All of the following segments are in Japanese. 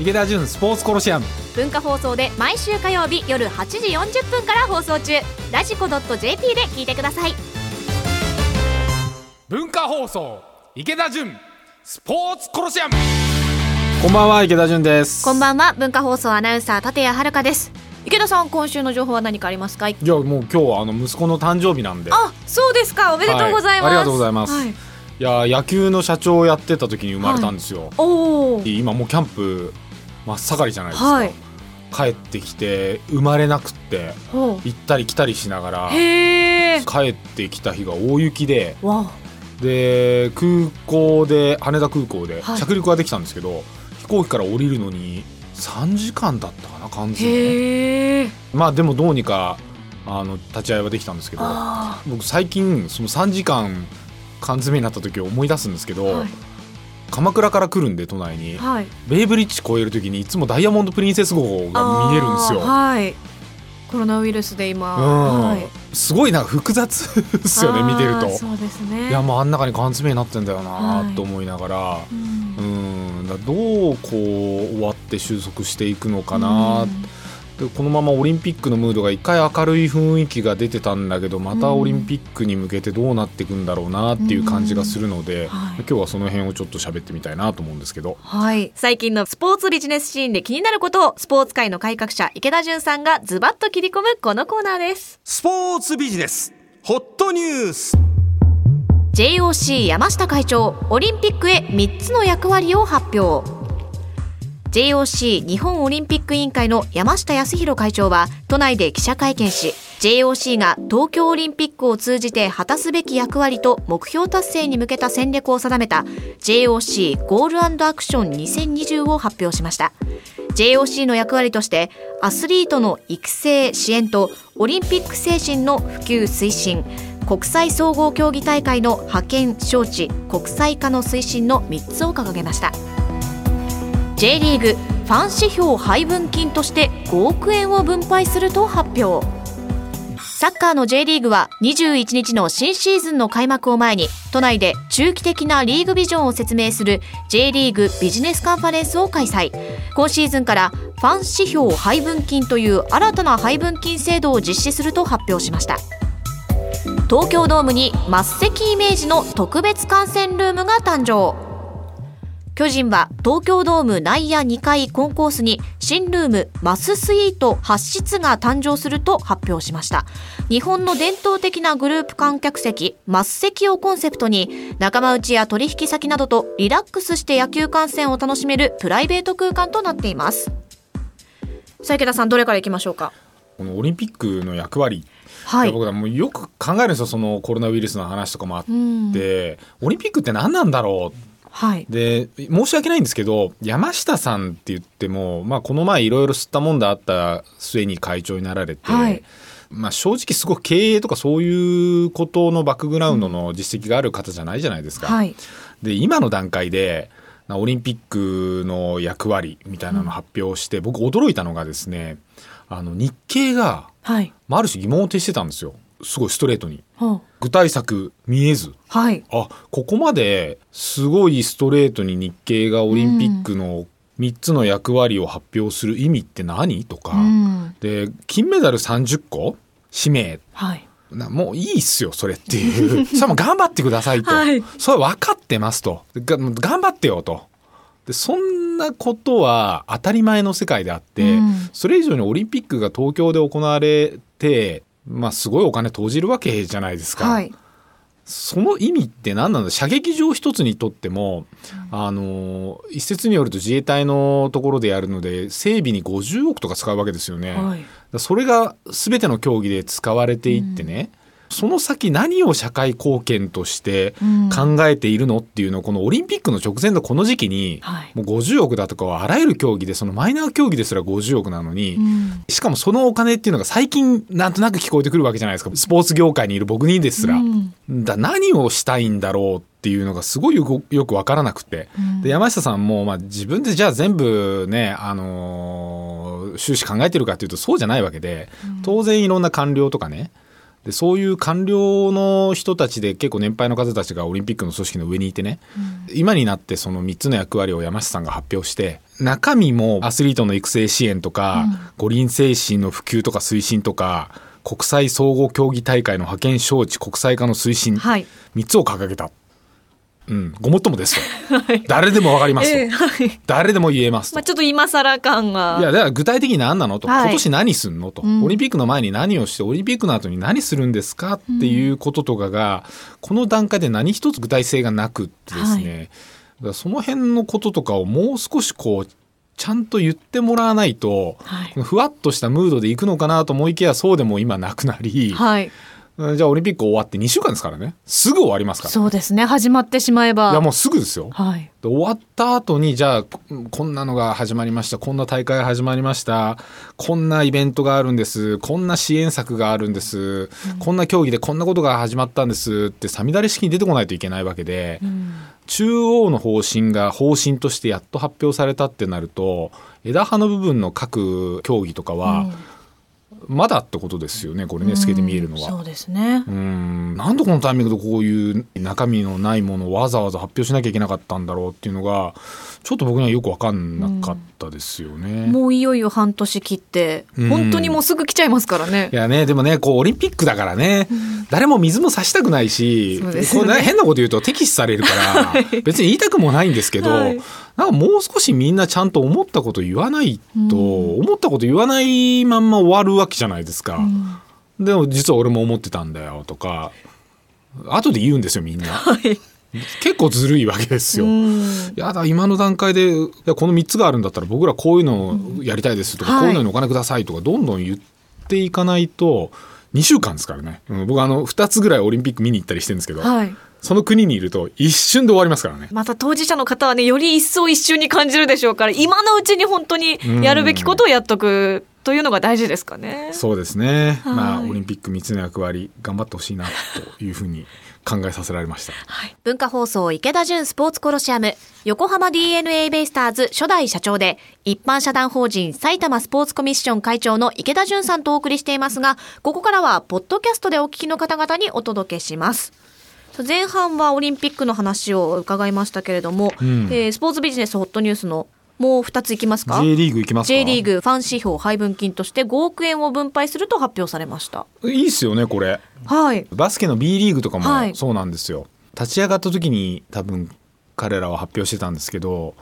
池田純スポーツコロシアム。文化放送で毎週火曜日夜8時40分から放送中。ラジコ .jp で聞いてください。文化放送池田純スポーツコロシアム。こんばんは池田純です。こんばんは。文化放送アナウンサー立谷遥です。池田さん今週の情報は何かありますか？いいやもう今日はあの息子の誕生日なんで。あそうですか。おめでとうございます、はい。ありがとうございます。はい。いや野球の社長をやってた時に生まれたんですよ、おお今もうキャンプ真っ盛りじゃないですか、はい。帰ってきて生まれなくってほ行ったり来たりしながら帰ってきた日が大雪でわで空港で羽田空港ではい。着陸ができたんですけど、飛行機から降りるのに3時間だったかな完全に。まあでもどうにかあの立ち会いはできたんですけどあ僕最近その3時間缶詰になった時を思い出すんですけど、ーはい鎌倉から来るんで都内に。はい。ベイブリッジ越える時にいつもダイヤモンド・プリンセス号が見えるんですよ。はい。コロナウイルスで今、うん。はい。すごいなんか複雑ですよね見てると。そうですね。いやもうあん中に缶詰になってんだよはない。と思いながら、うん。うん、だどうこう終わって収束していくのかな、でこのままオリンピックのムードが一回明るい雰囲気が出てたんだけどまたオリンピックに向けてどうなっていくんだろうなっていう感じがするので、はい今日はその辺をちょっと喋ってみたいなと思うんですけど。はい。最近のスポーツビジネスシーンで気になることをスポーツ界の改革者池田純さんがズバッと切り込むこのコーナーです。スポーツビジネスホットニュース JOC 山下会長、オリンピックへ3つの役割を発表。JOC 日本オリンピック委員会の山下康弘会長は都内で記者会見し JOC が東京オリンピックを通じて果たすべき役割と目標達成に向けた戦略を定めた JOC ゴールアクション2020を発表しました。JOC の役割としてアスリートの育成支援とオリンピック精神の普及推進国際総合競技大会の派遣招致国際化の推進の3つを掲げました。J リーグファン指標配分金として5億円を分配すると発表。サッカーの J リーグは21日の新シーズンの開幕を前に都内で中期的なリーグビジョンを説明する J リーグビジネスカンファレンスを開催。今シーズンからファン指標配分金という新たな配分金制度を実施すると発表しました。東京ドームに末席イメージの特別観戦ルームが誕生。巨人は東京ドーム内野2階コンコースに新ルームマススイート8室が誕生すると発表しました。日本の伝統的なグループ観客席マス席をコンセプトに仲間内や取引先などとリラックスして野球観戦を楽しめるプライベート空間となっています。さあ池田さんどれからいきましょうか？このオリンピックの役割。はい。僕はもうよく考えるんですよそのコロナウイルスの話とかもあって、うん。オリンピックって何なんだろうはい。で申し訳ないんですけど山下さんって言っても、まあ、この前いろいろ吸ったもんだあった末に会長になられて、はい。まあ、正直すごく経営とかそういうことのバックグラウンドの実績がある方じゃないじゃないですか。はい。で今の段階でなオリンピックの役割みたいなのを発表して、僕驚いたのがですねあの日経が、はい。まあ、ある種疑問を呈してたんですよすごいストレートに。ほう具体策見えず。はい。あここまですごいストレートに日経がオリンピックの3つの役割を発表する意味って何とか、うん。で金メダル30個？指名。はい。なもういいっすよそれっていう。それはもう頑張ってくださいと、はい。それ分かってますと。が頑張ってよと。でそんなことは当たり前の世界であって、うん。それ以上にオリンピックが東京で行われてまあすごいお金投じるわけじゃないですか。はい。その意味って何なんだ？射撃場一つにとっても、あの一説によると自衛隊のところでやるので整備に50億とか使うわけですよね。はい。それが全ての競技で使われていってね、その先何を社会貢献としてうん。考えているのっていうのをこのオリンピックの直前のこの時期に、はい。もう50億だとかはあらゆる競技でそのマイナー競技ですら50億なのに、うん。しかもそのお金っていうのが最近なんとなく聞こえてくるわけじゃないですか。スポーツ業界にいる僕にですら。うん。だ何をしたいんだろうっていうのがすごいよくよく分からなくて、で山下さんも、まあ、自分でじゃあ全部ね、あのー収支考えてるかっていうとそうじゃないわけで、当然いろんな官僚とかねでそういう官僚の人たちで結構年配の方たちがオリンピックの組織の上にいてね、今になってその3つの役割を山下さんが発表して中身もアスリートの育成支援とか、五輪精神の普及とか推進とか国際総合競技大会の派遣招致国際化の推進、はい。3つを掲げた。うん、ごもっともですと、誰でもわかりますと、ええはい。誰でも言えますと。まあちょっと今更感が。いやだから具体的に何なのと、はい。今年何すんのと、ん。オリンピックの前に何をしてオリンピックの後に何するんですか？っていうこととかが、この段階で何一つ具体性がなくってですね、だからその辺のこととかをもう少しこうちゃんと言ってもらわないと、はい。ふわっとしたムードでいくのかなと思いきやそうでも今なくなり、はい。うんじゃあオリンピック終わって2週間ですからね。すぐ終わりますから。そうですね。始まってしまえば。いやもうすぐですよ。はい。で終わった後にじゃあここんなのが始まりました。こんな大会が始まりました。こんなイベントがあるんです。こんな支援策があるんです、こんな競技でこんなことが始まったんです。ってさみだれ式に出てこないといけないわけで、中央の方針が方針としてやっと発表されたってなると枝葉の部分の各競技とかは、まだってことですよねこれね透けて見えるのは。そうですね。うん。なんでこのタイミングでこういう中身のないものをわざわざ発表しなきゃいけなかったんだろうっていうのがちょっと僕にはよく分かんなかったですよね。もういよいよ半年切ってうん。本当にもうすぐ来ちゃいますからね。いやね、でもね、こう、オリンピックだからね、誰も水も差したくないし、ね。こ変なこと言うと敵視されるから、別に言いたくもないんですけど、はい。なんかもう少しみんなちゃんと思ったこと言わないと、思ったこと言わないまんま終わるわけじゃないですか。でも実は俺も思ってたんだよとか、後で言うんですよみんな。はい結構ずるいわけですよ。やだ今の段階でいやこの3つがあるんだったら僕らこういうのをやりたいですとか、はい。こういうのにお金くださいとかどんどん言っていかないと2週間ですからね、うん僕あの2つぐらいオリンピック見に行ったりしてるんですけど、はい。その国にいると一瞬で終わりますからね。また当事者の方はねより一層一瞬に感じるでしょうから今のうちに本当にやるべきことをやっとくというのが大事ですかね。そうですね、はい。まあオリンピック3つの役割頑張ってほしいなというふうに考えさせられました。文化放送池田純スポーツコロシアム横浜 DNA ベイスターズ初代社長で一般社団法人埼玉スポーツコミッション会長の池田純さんとお送りしていますがここからはポッドキャストでお聞きの方々にお届けします。前半はオリンピックの話を伺いましたけれども、うんえースポーツビジネスホットニュースのもう2ついきますか？J リーグ行きますか？J リーグファン指標配分金として5億円を分配すると発表されました。いいっすよねこれ。はい。バスケの B リーグとかはいもそうなんですよ、立ち上がった時に多分彼らは発表してたんですけど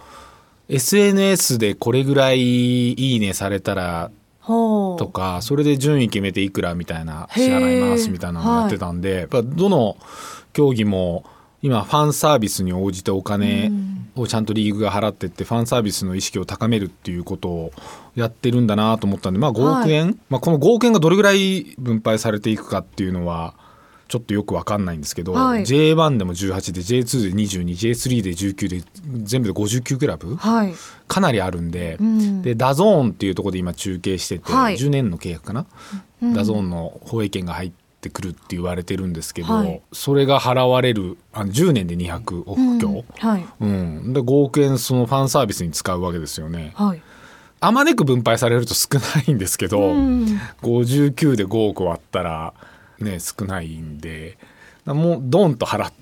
SNS でこれぐらいいいねされたらとかそれで順位決めていくらみたいな支払いますみたいなのをやってたんで、やっぱどの競技も今ファンサービスに応じてお金をちゃんとリーグが払ってってファンサービスの意識を高めるっていうことをやってるんだなと思ったんでまあ5億円、まあ、この5億円がどれぐらい分配されていくかっていうのはちょっとよくわかんないんですけど、はい。J1 でも18で J2 で 22J3 で19で全部で59クラブ？はい。かなりあるんで、ん。でダゾーンっていうところで今中継してて、はい。10年の契約かな、ダゾーンの放映権が入ってくるって言われてるんですけど、はいそれが払われるあの10年で200億強、はい。うんで5億円そのファンサービスに使うわけですよね。はい。あまねく分配されると少ないんですけど、うん59で5億割ったらね少ないんでもうドンと払っ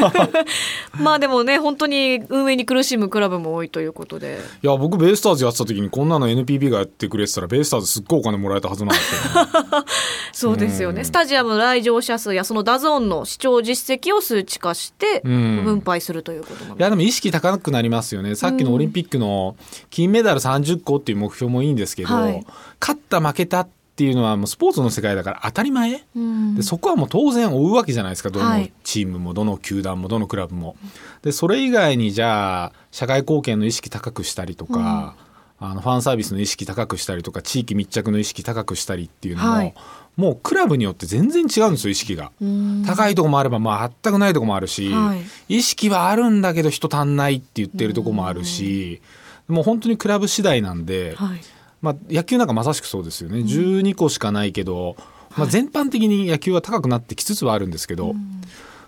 たら まあでもね、本当に運営に苦しむクラブも多いということで。いや僕ベイスターズやってた時にこんなの NPB がやってくれてたらベイスターズすっごいお金もらえたはずなんですよ、ね。そうですよね。スタジアムの来場者数やそのダゾーンの視聴実績を数値化してん分配するということなのいやでも意識高くなりますよねさっきのオリンピックの金メダル30個っていう目標もいいんですけど、はい勝った負けたっていうのはもうスポーツの世界だから当たり前、うん。でそこはもう当然追うわけじゃないですか。どのはい。チームもどの球団もどのクラブも。でそれ以外にじゃあ社会貢献の意識高くしたりとか、あのファンサービスの意識高くしたりとか地域密着の意識高くしたりっていうのも、はい。もうクラブによって全然違うんですよ意識が。うん。高いとこもあれば、まあ、全くないとこもあるし、はい。意識はあるんだけど人足んないって言ってるとこもあるし、もう本当にクラブ次第なんで、はい。まあ、野球なんかまさしくそうですよね、12個しかないけど、まあ、全般的に野球は高くなってきつつはあるんですけど、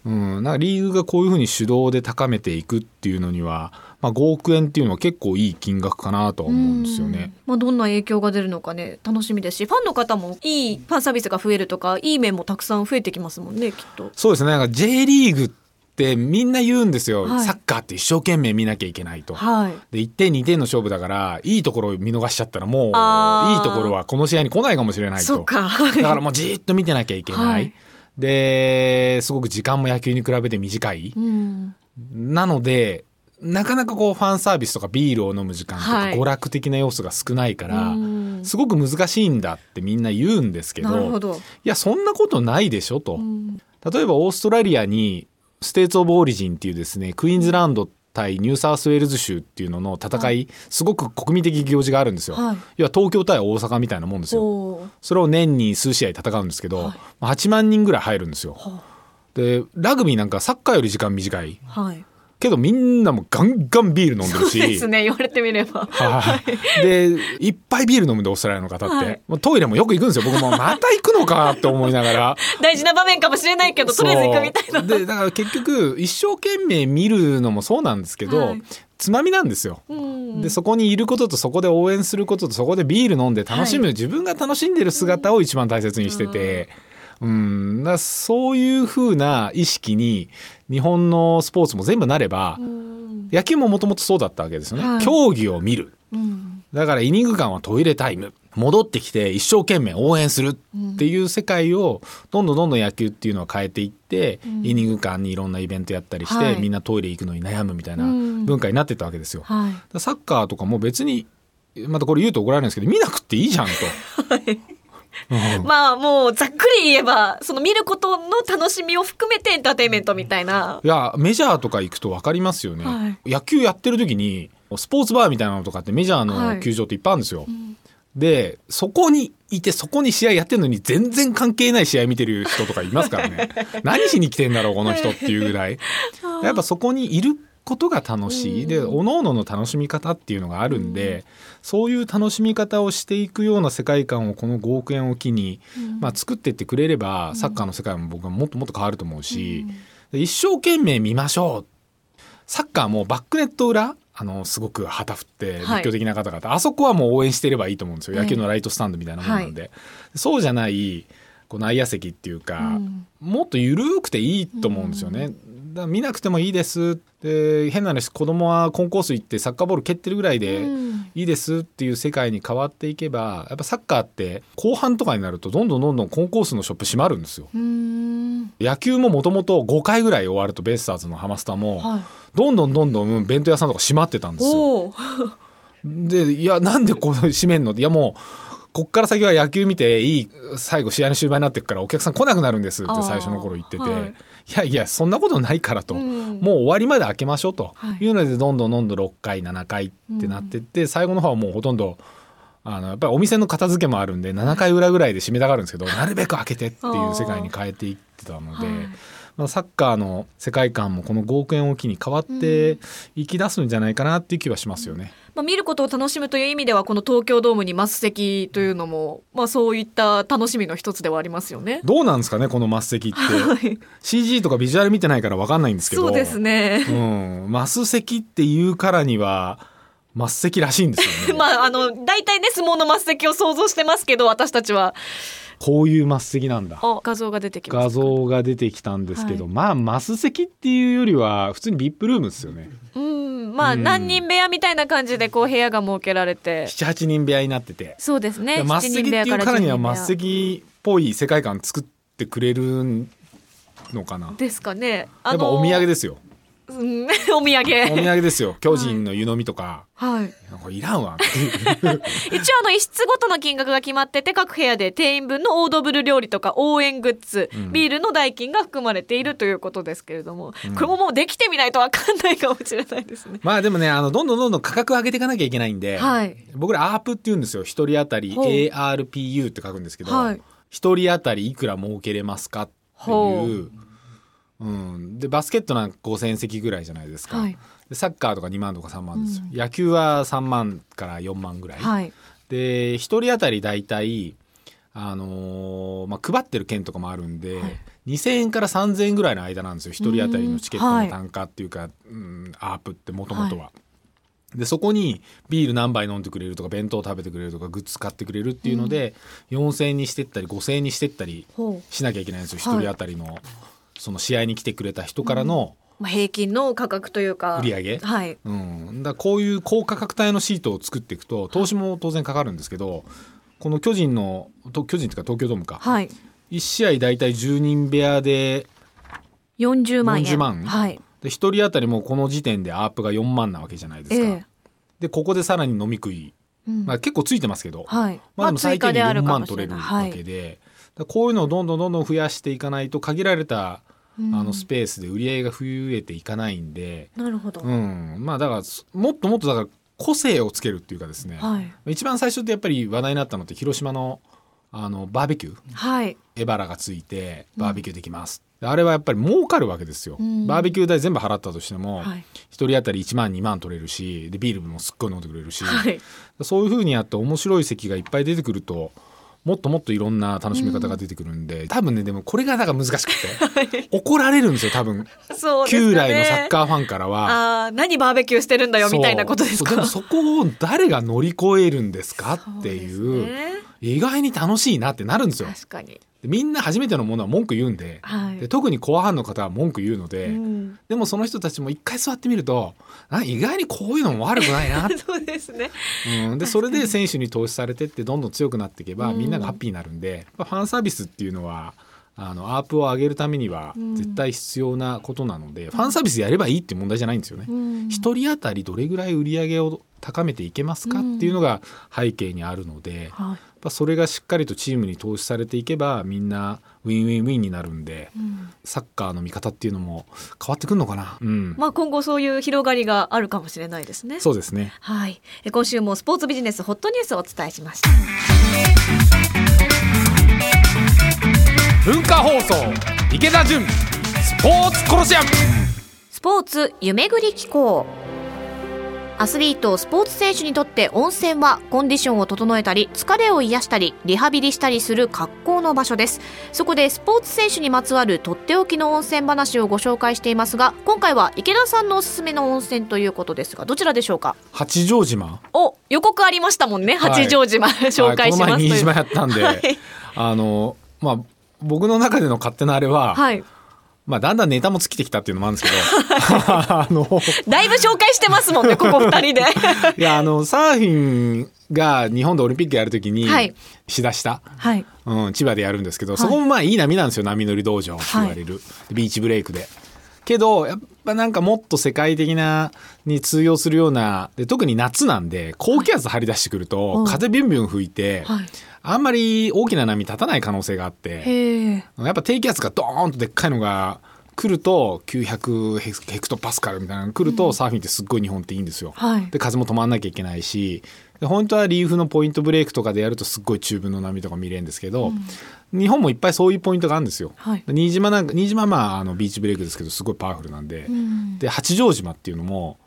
うん。なんかリーグがこういうふうに手動で高めていくっていうのにはまあ、5億円っていうのは結構いい金額かなとは思うんですよね。まあ、どんな影響が出るのかね楽しみですしファンの方もいいファンサービスが増えるとかいい面もたくさん増えてきますもんねきっと。そうですね。なんか J リーグってみんな言うんですよ、はい。サッカーって一生懸命見なきゃいけないと。はい。で1点2点の勝負だからいいところを見逃しちゃったらもういいところはこの試合に来ないかもしれないと。か。だからもうじーっと見てなきゃいけない、はい。ですごく時間も野球に比べて短い、うん。なのでなかなかこうファンサービスとかビールを飲む時間とかはい。娯楽的な要素が少ないから、うん。すごく難しいんだってみんな言うんですけど。いやそんなことないでしょと。うん。例えばオーストラリアに States of Origin っていうですねクイーンズランド対ニューサウスウェールズ州っていうのの戦い、すごく国民的行事があるんですよ。はい要は東京対大阪みたいなもんですよ。それを年に数試合戦うんですけど、はいまあ8万人ぐらい入るんですよ。はでラグビーなんかサッカーより時間短いはい。けどみんなもガンガンビール飲んでるし。ですね言われてみれば。はい。で、いっぱいビール飲むんで、オーストラリアの方って。はいもうトイレもよく行くんですよ。僕もまた行くのかって思いながら。大事な場面かもしれないけどとりあえず行くみたいな。そうで、だから結局、一生懸命見るのもそうなんですけど、はいつまみなんですよ。うんで、そこにいることと、そこで応援することと、そこでビール飲んで楽しむ、はい自分が楽しんでる姿を一番大切にしてて、うん、だからそういう風な意識に、日本のスポーツも全部なれば、うん野球ももともとそうだったわけですよね。はい競技を見る。うんだからイニング間はトイレタイム。戻ってきて一生懸命応援するっていう世界をどんどんどんどん野球っていうのは変えていって、うんイニング間にいろんなイベントやったりして、はいみんなトイレ行くのに悩むみたいなうん文化になってったわけですよ。はい。らサッカーとかも別にまたこれ言うと怒られるんですけど見なくていいじゃんと。う んまあもうざっくり言えばその見ることの楽しみを含めてエンターテインメントみたいな。いやメジャーとか行くと分かりますよね、は野球やってる時にスポーツバーみたいなのとかってメジャーはい。の球場っていっぱいあるんですよ、でそこにいてそこに試合やってるのに全然関係ない試合見てる人とかいますからね。何しに来てんだろうこの人っていうぐらい。やっぱそこにいることが楽しい、で各々の楽しみ方っていうのがあるんで、そういう楽しみ方をしていくような世界観をこの5億円を機に、まあ、作っていってくれれば、サッカーの世界も僕はもっともっと変わると思うし、で一生懸命見ましょう。サッカーもバックネット裏あのすごく旗振ってはい。熱狂的な方々、あそこはもう応援してればいいと思うんですよ。ええ野球のライトスタンドみたいなものなんで、そうじゃないこう内野席っていうか、うん。もっと緩くていいと思うんですよね。だから見なくてもいいですで変な話子供はコンコース行ってサッカーボール蹴ってるぐらいでうんいいですっていう世界に変わっていけばやっぱサッカーって後半とかになるとどんどんどんどんコンコースのショップ閉まるんですよ。うん野球ももともと5回ぐらい終わるとベイスターズのハマスタもはい。どんどんどんどん弁当屋さんとか閉まってたんですよ。でいやなんでこの閉めんの？っていやもうこっから先は野球見ていい最後試合の終盤になってくからお客さん来なくなるんですって最初の頃言ってて、はい。い、やいやそんなことないからと、うん。もう終わりまで開けましょうと。はい。いうのでどんどんどんどん6回7回ってなってって、最後の方はもうほとんどあのやっぱりお店の片付けもあるんで7回裏ぐらいで締めたがるんですけどなるべく開けてっていう世界に変えていってたので。はい。まあ、サッカーの世界観もこの5億円を機に変わっていき出すんじゃないかなっていう気はしますよね。まあ、見ることを楽しむという意味ではこの東京ドームにマス席というのも、まあ、そういった楽しみの一つではありますよね。どうなんですかねこのマス席ってはい CG とかビジュアル見てないから分かんないんですけどそうですね。うん、マス席っていうからにはマス席らしいんですよね まあ、あの、大体ね、相撲のマス席を想像してますけど、私たちは。こういうマス席なんだあ、画像が出てきま画。像が出てきたんですけど、はまあマス席っていうよりは普通に VIP ルームですよねうん、まあ、うん何人部屋みたいな感じで、こう、部屋が設けられて。78人部屋になっててそうですね。マス席っていうからにはマス席っぽい世界観作ってくれるのかなですかね。やあっぱお土産ですようんお土 お土産。産ですよ。巨人の湯飲みとか、はい。これいらんわ。一応あの一室ごとの金額が決まってて各部屋で定員分のオードブル料理とか応援グッズ、うん。ビールの代金が含まれているということですけれども、これももうできてみないとわかんないかもしれないですね。まあでもねあのどんどんどんどん価格上げていかなきゃいけないんで、はい。僕らアープって言うんですよ。一人当たり ARPU って書くんですけどはい。一、人当たりいくら儲けれますかってほいう、うん、でバスケットなんか5,000席ぐらいじゃないですか、はい。でサッカーとか2万とか3万ですよ、野球は3万から4万ぐらい、はい。で一人当たり大体あのーまあ、配ってる券とかもあるんで、はい。2,000円から3,000円ぐらいの間なんですよ。一人当たりのチケットはい。の単価っていうか、うん、アープってもともとは。でそこにビール何杯飲んでくれるとか弁当食べてくれるとかグッズ買ってくれるっていうので、4,000円にしてったり5,000円にしてったりしなきゃいけないんですよ。一、はい人当たりのその試合に来てくれた人からの、まあ、平均の価格というか。売り上げ。はい。うん、だこういう高価格帯のシートを作っていくと投資も当然かかるんですけどこの巨人のと巨人っていうか東京ドームか、はい。1試合大体10人部屋で40万円。40万？はい。で1人当たりもうこの時点でアープが4万なわけじゃないですか、ええ。でここでさらに飲み食い、うん。まあ、結構ついてますけど、はい。まあでも最低限4万取れるわけで、こういうのをどんどんどんどん増やしていかないと限られたうんあのスペースで売り上げが増えていかないんで、なるほど、うん、まあだからもっともっとだから個性をつけるっていうかですね、はい。一番最初ってやっぱり話題になったのって広島のあのバーベキュー。はい。エバラがついてバーベキューできます、あれはやっぱり儲かるわけですよ、うん。バーベキュー代全部払ったとしても、はい。一人当たり1万2万取れるしでビールもすっごい飲んでくれるし、はい。そういうふうにやって面白い席がいっぱい出てくるともっともっといろんな楽しみ方が出てくるんで、多分ねでもこれがだから難しくて。怒られるんですよ多分。そうね。旧来のサッカーファンからは。あー何バーベキューしてるんだよみたいなことですか？でもそこを誰が乗り越えるんですかっていう。ね。意外に楽しいなってなるんですよ。確かに。でみんな初めてのものは文句言うんで,、はい。で特にコアファンの方は文句言うので、うん。でもその人たちも一回座ってみるとあ意外にこういうのも悪くないな、そうですね。うん、でそれで選手に投資されてってどんどん強くなっていけば、うん。みんながハッピーになるんでファンサービスっていうのはあの ARPU を上げるためにはうん。絶対必要なことなので、ファンサービスやればいいって問題じゃないんですよね。うん。一人当たりどれぐらい売り上げを高めていけますかっていうのが背景にあるので、やっはいぱそれがしっかりとチームに投資されていけばみんなウィンウィンウィンになるんで、うん。サッカーの見方っていうのも変わってくるのかな？うん、まあ今後そういう広がりがあるかもしれないですね。そうですね。はい。え今週もスポーツビジネスホットニュースをお伝えしました文化放送池田純スポーツコロシアム。スポーツ夢ぐり機構アスリートスポーツ選手にとって温泉はコンディションを整えたり疲れを癒したりリハビリしたりする格好の場所です。そこでスポーツ選手にまつわるとっておきの温泉話をご紹介していますが今回は池田さんのおすすめの温泉ということですがどちらでしょうか？八丈島。お予告ありましたもんねはい八丈島、紹介しますとい。うはいこの前新島やったんで、はい。あのまあ僕の中での勝手なあれは、はいまあだんだんネタも尽きてきたっていうのもあるんですけど。あのだいぶ紹介してますもんねここ二人で。いやあのサーフィンが日本でオリンピックやるときにはい。しだした、はい。うん、千葉でやるんですけど、い。そこもまあいい波なんですよ波乗り道場って言われる、ビーチブレイクで。けどやっぱなんかもっと世界的なに通用するようなで特に夏なんで高気圧張り出してくると、うん。風ビュンビュン吹いて、はいあんまり大きな波立たない可能性があって。やっぱ低気圧がドーンとでっかいのが来ると900ヘクトパスカルみたいなのが来ると、サーフィンってすっごい日本っていいんですよ。はい。で風も止まんなきゃいけないしで本当はリーフのポイントブレイクとかでやるとすっごい中分の波とか見れるんですけど、日本もいっぱいそういうポイントがあるんですよ。はい。新島なんか新島はまああのビーチブレイクですけどすごいパワフルなんで、ん。で八丈島っていうのも、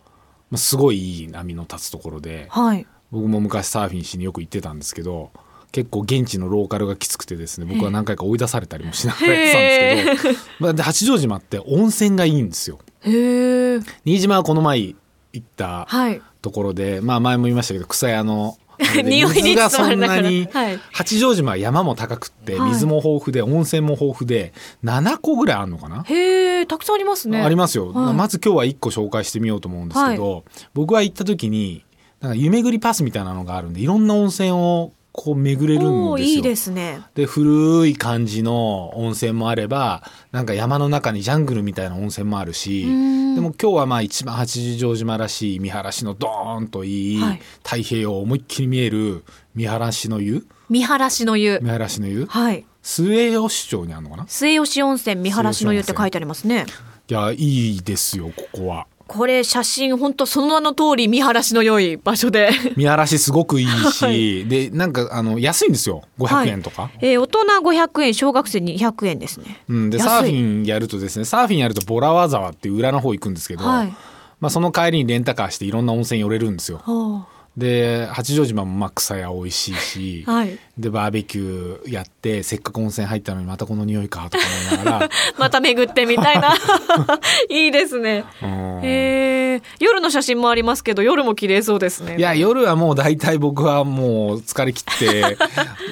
まあ、すごいいい波の立つところではい。僕僕も昔サーフィンしによく行ってたんですけど結構現地のローカルがきつくてですね僕は何回か追い出されたりもしながらやってたんですけど、まあ、で八丈島って温泉がいいんですよ。新島はこの前行ったはい。ところで、まあ前も言いましたけど草屋の 水がそんなに八丈島は山も高くってはい。水も豊富で温泉も豊富で7個ぐらいあるのかな、へえたくさんありますね。ありますよ、はい。まず今日は1個紹介してみようと思うんですけど、僕が行った時になんか湯巡りパスみたいなのがあるんでいろんな温泉をこう巡れるんですいいですね。で古い感じの温泉もあればなんか山の中にジャングルみたいな温泉もあるしん。でも今日はまあ一番八丈島らしい見晴らしのドーンといい、はい。太平洋を思いっきり見える見晴らしの湯？見晴らしの湯。見晴らしの湯？はい。末吉町にあるのかな？末吉温泉見晴らしの湯って書いてありますね。いやいいですよここは。これ写真本当その名の通り見晴らしの良い場所で。見晴らしすごくいいし、はい。でなんかあの安いんですよ。500円とか。えー大人500円小学生200円ですね。うん、でサーフィンやるとですねサーフィンやるとボラワ沢っていう裏の方行くんですけど、はい。まあ、その帰りにレンタカーしていろんな温泉寄れるんですよ。はで八丈島もまあ草屋美味しいし、はい。でバーベキューやってせっかく温泉入ったのにまたこの匂いかとか思いながら。また巡ってみたいな。いいですね。うん。へえ夜の写真もありますけど夜も綺麗そうですね。いや夜はもう大体僕はもう疲れ切って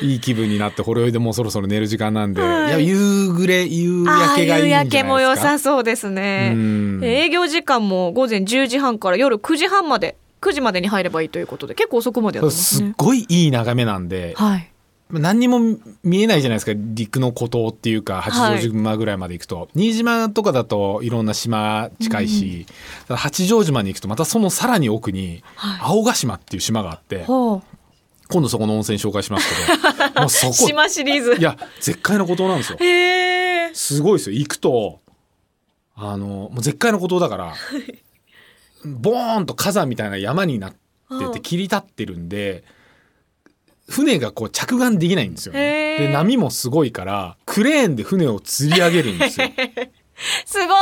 いい気分になってほろ酔いでもうそろそろ寝る時間なんで、はい。い、や夕暮れ夕焼けがいいんじゃないですか。夕焼けも良さそうですね。営業時間も午前10時半から夜9時半まで9時までに入ればいいということで結構遅くまでやってますね。すっごいいい眺めなんではい。何にも見えないじゃないですか陸の孤島っていうか八丈島ぐらいまで行くと、新島とかだといろんな島近いし、ただ八丈島に行くとまたそのさらに奥にはい。青ヶ島っていう島があって、ほ今度そこの温泉紹介しますけど もうそうこ島シリーズ。いや絶海の孤島なんですよ。すごいですよ。行くとあのもう絶海の孤島だから ボーンと火山みたいな山になってうん。て切り立ってるんで船がこう着岸できないんですよね。で波もすごいからクレーンで船を吊り上げるんですよ。すご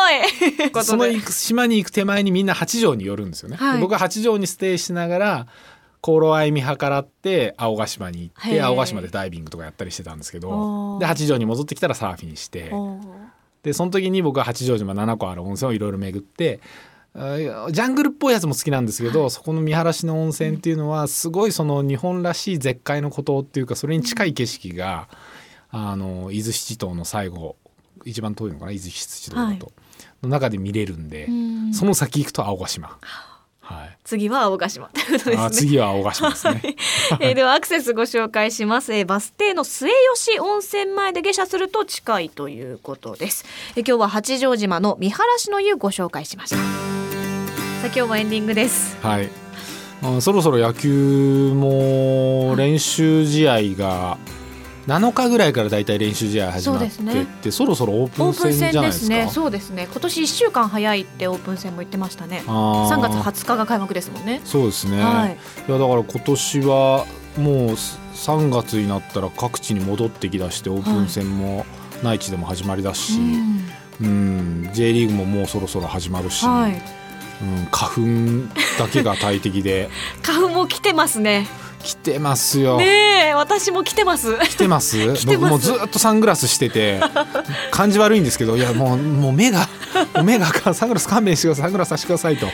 い。その行く島に行く手前にみんな八丈に寄るんですよね、はい。で僕は八丈にステイしながら頃合い見計らって青ヶ島に行って青ヶ島でダイビングとかやったりしてたんですけおどー。で八丈に戻ってきたらサーフィンして。ほでその時に僕は八丈島7個ある温泉をいろいろ巡ってあジャングルっぽいやつも好きなんですけど、そこの見晴らしの温泉っていうのはすごいその日本らしい絶海の孤島っていうかそれに近い景色が、あの伊豆七島の最後一番遠いのかな？伊豆七島だと、の中で見れるんで、うん。その先行くと青ヶ島。はい。次は青ヶ島。ということですねあ 次は青ヶ島ですね。えーではアクセスご紹介します、えーバス停の末吉温泉前で下車すると近いということです、えー今日は八丈島の見晴らしの湯ご紹介しましたさあ今日もエンディングです。はい。あそろそろ野球も練習試合が7日ぐらいからだいたい練習試合始まってそうですね。ってそろそろオープン戦じゃないですすか。ね。そうですね。今年1週間早いってオープン戦も言ってましたね。あー。3月20日が開幕ですもんね。そうですね。はい。い、やだから今年はもう3月になったら各地に戻ってきだしてオープン戦も内地でも始まりだし、うん。うん。J リーグももうそろそろ始まるし、はいうん、花粉だけが大敵で。花粉も来てますね。来てますよ。ねえ私も来てます。来てます？僕もずっとサングラスしてて 感じ悪いんですけどいやもうもう目が目がサングラス勘弁してくださいサングラスさせてくださいと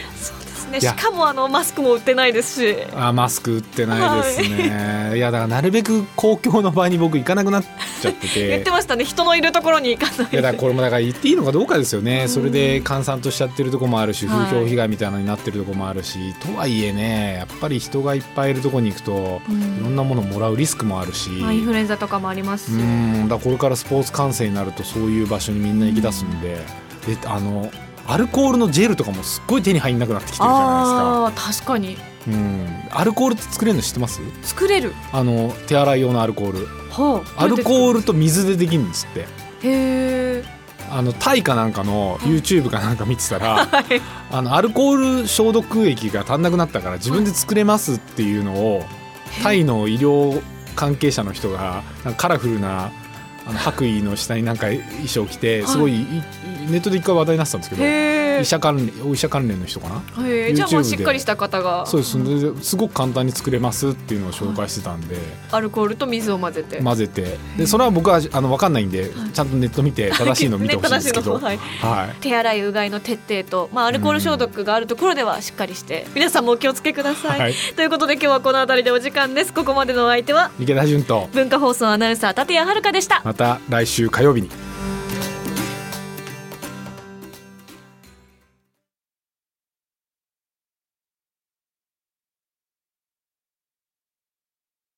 ですね。しかもあのマスクも売ってないですし。あマスク売ってないですね、い、やだからなるべく公共の場に僕行かなくなっちゃってて。言ってましたね。人のいるところに行かない。いやだからこれもだから言っていいのかどうかですよね、それで閑散としちゃってるとこもあるしはい。風評被害みたいなのになってるとこもあるし、とはいえねやっぱり人がいっぱいいるとこに行くと、うん。いろんなものもらうリスクもあるし、まあインフルエンザとかもありますし、うん。だこれからスポーツ観戦になるとそういう場所にみんな行き出すんで,、であのアルコールのジェルとかもすっごい手に入んなくなってきてるじゃないああ確かに。ですか、うん、アルコールって作れるの知ってます？作れる。あの手洗い用のアルコール。はアルコールルと水でできるんですって。へえ。あのタイかなんかの YouTube かなんか見てたら はい。あのアルコール消毒液が足んなくなったから自分で作れますっていうのをタイの医療関係者の人がカラフルなあの白衣の下になんか衣装着てはい。すごいいネットで一回話題になってたんですけど医者関連お医者関連の人かな？へえじゃあもうしっかりした方が。そうです。ですごく簡単に作れますっていうのを紹介してたんで。アルコールと水を混ぜて。混ぜて。でそれは僕はあの分かんないんでちゃんとネット見て 正しいの見てほしいんですけど。はい。はい。手洗いうがいの徹底と、まあ、アルコール消毒があるところではしっかりして、皆さんもお気をつけください、はい。ということで今日はこの辺りでお時間です。ここまでのお相手は池田純と。文化放送アナウンサー立谷遥でした。また来週火曜日に